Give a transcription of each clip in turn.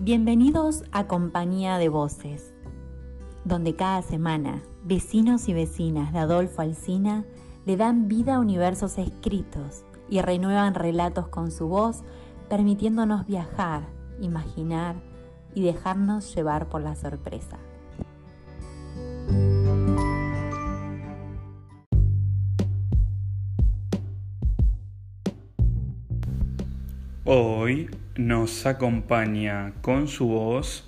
Bienvenidos a Compañía de Voces, donde cada semana vecinos y vecinas de Adolfo Alsina le dan vida a universos escritos y renuevan relatos con su voz, permitiéndonos viajar, imaginar y dejarnos llevar por la sorpresa. Hoy nos acompaña con su voz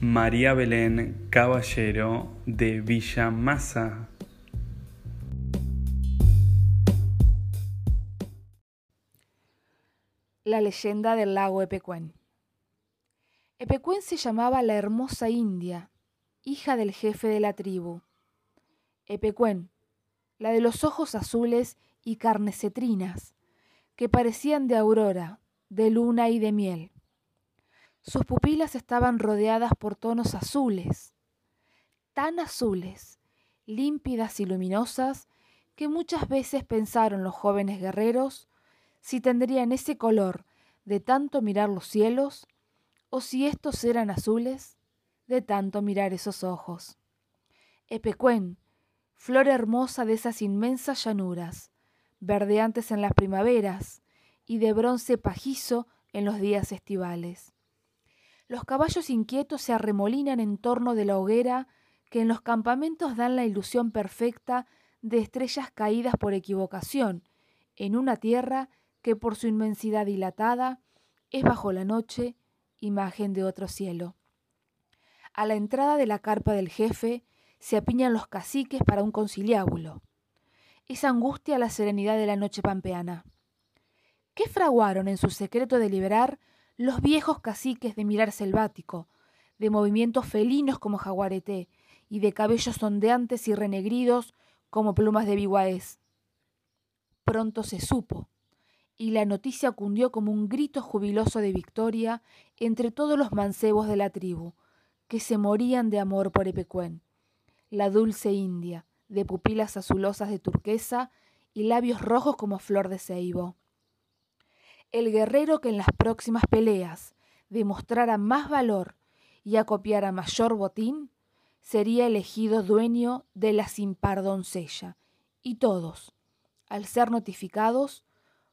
María Belén Caballero de Villa Masa. La leyenda del lago Epecuén. Epecuén se llamaba la hermosa India, hija del jefe de la tribu. Epecuén, la de los ojos azules y carnes cetrinas, que parecían de aurora, de luna y de miel. Sus pupilas estaban rodeadas por tonos azules, tan azules, límpidas y luminosas, que muchas veces pensaron los jóvenes guerreros si tendrían ese color de tanto mirar los cielos, o si estos eran azules de tanto mirar esos ojos. Epecuén, flor hermosa de esas inmensas llanuras, verdeantes en las primaveras, y de bronce pajizo en los días estivales. Los caballos inquietos se arremolinan en torno de la hoguera que en los campamentos dan la ilusión perfecta de estrellas caídas por equivocación, en una tierra que por su inmensidad dilatada es bajo la noche imagen de otro cielo. A la entrada de la carpa del jefe se apiñan los caciques para un conciliábulo. Es angustia la serenidad de la noche pampeana. ¿Qué fraguaron en su secreto de liberar los viejos caciques de mirar selvático, de movimientos felinos como jaguareté y de cabellos ondeantes y renegridos como plumas de biguaés? Pronto se supo, y la noticia cundió como un grito jubiloso de victoria entre todos los mancebos de la tribu, que se morían de amor por Epecuén, la dulce india, de pupilas azulosas de turquesa y labios rojos como flor de ceibo el guerrero que en las próximas peleas demostrara más valor y acopiara mayor botín, sería elegido dueño de la sin par doncella. Y todos, al ser notificados,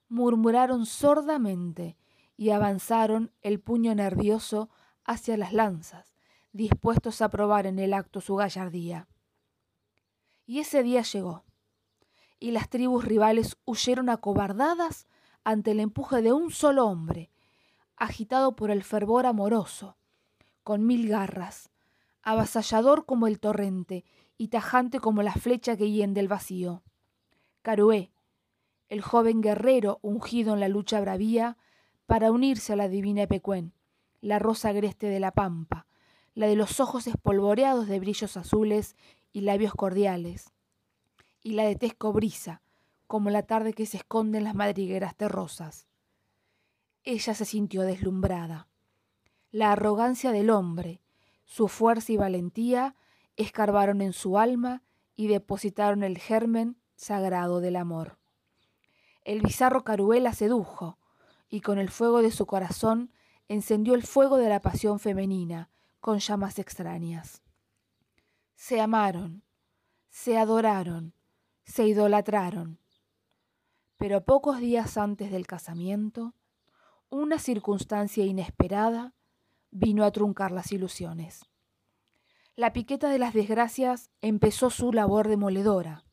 murmuraron sordamente y avanzaron el puño nervioso hacia las lanzas, dispuestos a probar en el acto su gallardía. Y ese día llegó, y las tribus rivales huyeron acobardadas ante el empuje de un solo hombre, agitado por el fervor amoroso, con mil garras, avasallador como el torrente y tajante como la flecha que hiende el vacío. Carué, el joven guerrero ungido en la lucha bravía para unirse a la divina Epecuén, la rosa agreste de la pampa, la de los ojos espolvoreados de brillos azules y labios cordiales, y la de tez cobriza, como la tarde que se esconde en las madrigueras terrosas. Ella se sintió deslumbrada. La arrogancia del hombre, su fuerza y valentía escarbaron en su alma y depositaron el germen sagrado del amor. El bizarro Caruela sedujo, y con el fuego de su corazón encendió el fuego de la pasión femenina con llamas extrañas. Se amaron, se adoraron, se idolatraron, pero pocos días antes del casamiento, una circunstancia inesperada vino a truncar las ilusiones. La piqueta de las desgracias empezó su labor demoledora.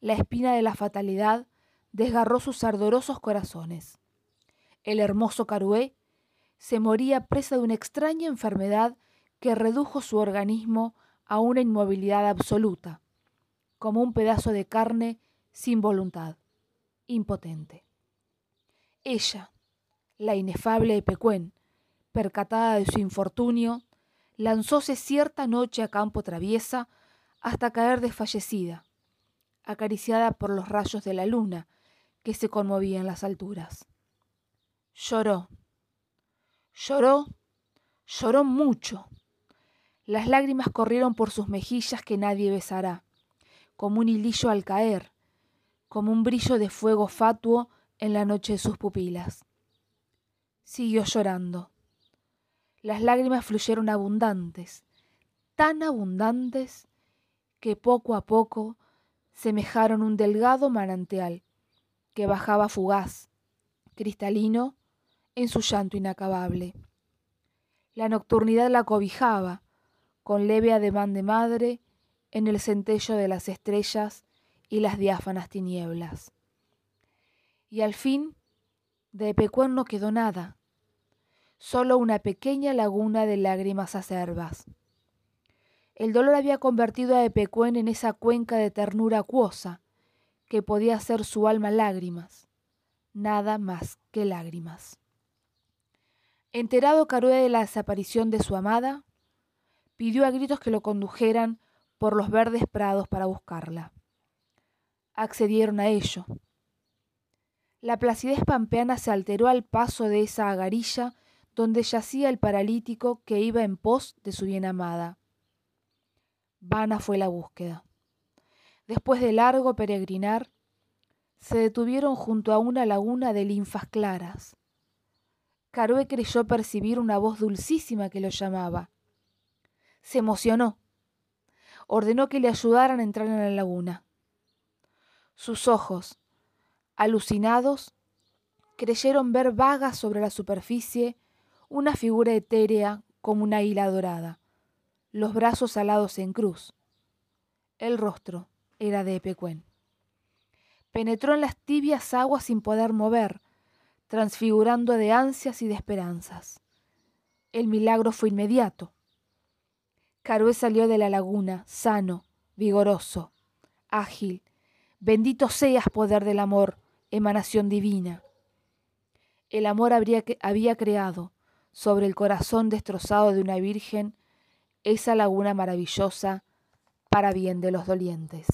La espina de la fatalidad desgarró sus ardorosos corazones. El hermoso Carué se moría presa de una extraña enfermedad que redujo su organismo a una inmovilidad absoluta, como un pedazo de carne sin voluntad impotente. Ella, la inefable Epecuén, percatada de su infortunio, lanzóse cierta noche a campo traviesa hasta caer desfallecida, acariciada por los rayos de la luna que se conmovía en las alturas. Lloró, lloró, lloró mucho. Las lágrimas corrieron por sus mejillas que nadie besará, como un hilillo al caer, como un brillo de fuego fatuo en la noche de sus pupilas. Siguió llorando. las lágrimas fluyeron abundantes, tan abundantes que poco a poco semejaron un delgado manantial que bajaba fugaz, cristalino, en su llanto inacabable. La nocturnidad la cobijaba, con leve ademán de madre, en el centello de las estrellas y las diáfanas tinieblas. Y al fin, de Epecuén no quedó nada, solo una pequeña laguna de lágrimas acerbas. El dolor había convertido a Epecuén en esa cuenca de ternura acuosa que podía hacer su alma lágrimas, nada más que lágrimas. Enterado Carué de la desaparición de su amada, pidió a gritos que lo condujeran por los verdes prados para buscarla. Accedieron a ello. La placidez pampeana se alteró al paso de esa agarilla donde yacía el paralítico que iba en pos de su bien amada. Vana fue la búsqueda. Después de largo peregrinar, se detuvieron junto a una laguna de linfas claras. Carué creyó percibir una voz dulcísima que lo llamaba. Se emocionó. Ordenó que le ayudaran a entrar en la laguna. Sus ojos, alucinados, creyeron ver vagas sobre la superficie una figura etérea como una águila dorada, los brazos alados en cruz. El rostro era de Epecuén. Penetró en las tibias aguas sin poder mover, transfigurando de ansias y de esperanzas. El milagro fue inmediato. Carué salió de la laguna, sano, vigoroso, ágil. Bendito seas, poder del amor, emanación divina. El amor habría había creado, sobre el corazón destrozado de una virgen esa laguna maravillosa para bien de los dolientes.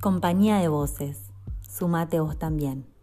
Compañía de voces, sumate vos también.